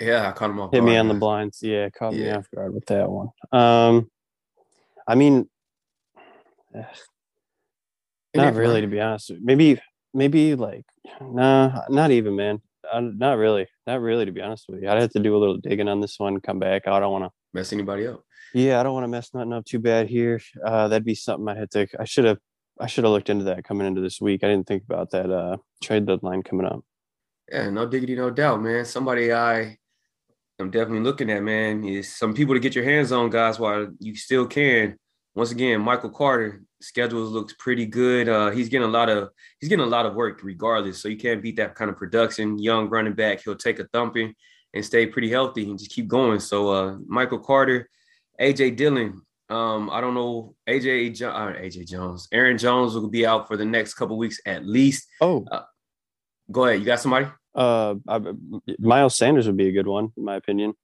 Yeah, I caught him off. Hit me on the blinds. Yeah, caught me off guard with that one. Um, I mean, not really, to be honest. Maybe, maybe like, nah, not even, man. Uh, not really, not really, to be honest with you. I'd have to do a little digging on this one. Come back. I don't want to. mess anybody up. Yeah, I don't want to mess nothing up too bad here. Uh, that'd be something I had to. I should have. I should have looked into that coming into this week. I didn't think about that uh, trade deadline coming up. Yeah, no diggity, no doubt, man. Somebody I am definitely looking at, man, is some people to get your hands on, guys, while you still can. Once again, Michael Carter schedules looks pretty good. Uh, he's getting a lot of he's getting a lot of work regardless, so you can't beat that kind of production. Young running back, he'll take a thumping and stay pretty healthy and just keep going. So uh, Michael Carter, AJ Dillon. Um, I don't know AJ jo- uh, AJ Jones, Aaron Jones will be out for the next couple weeks at least. Oh, Go ahead, you got somebody? uh, I, Miles Sanders would be a good one, in my opinion.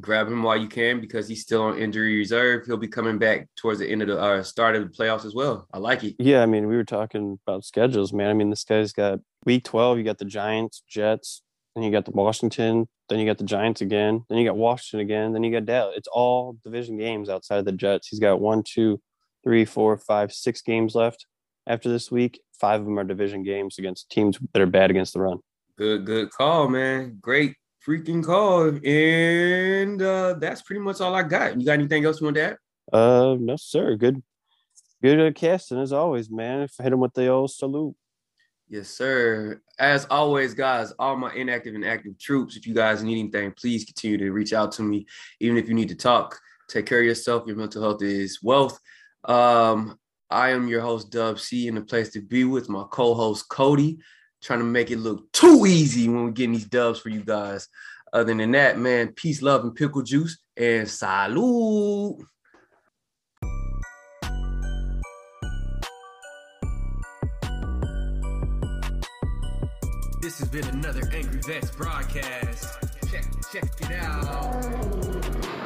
Grab him while you can because he's still on injury reserve. He'll be coming back towards the end of the uh, start of the playoffs as well. I like it. Yeah, I mean, we were talking about schedules, man. I mean, this guy's got week 12, you got the Giants, Jets, then you got the Washington, then you got the Giants again, then you got Washington again, then you got Dallas. It's all division games outside of the Jets. He's got one, two, three, four, five, six games left after this week. Five of them are division games against teams that are bad against the run. Good, good call, man. Great freaking call. And uh, that's pretty much all I got. You got anything else you want to add? Uh, no, sir. Good, good uh, casting as always, man. Hit him with the old salute. Yes, sir. As always, guys, all my inactive and active troops, if you guys need anything, please continue to reach out to me. Even if you need to talk, take care of yourself. Your mental health is wealth. Um, I am your host, Dub C, and the place to be with my co-host Cory, trying to make it look too easy when we're getting these dubs for you guys. Other than that, man, peace, love, and pickle juice, and salute. This has been another Angry Vets broadcast. Check, check it out.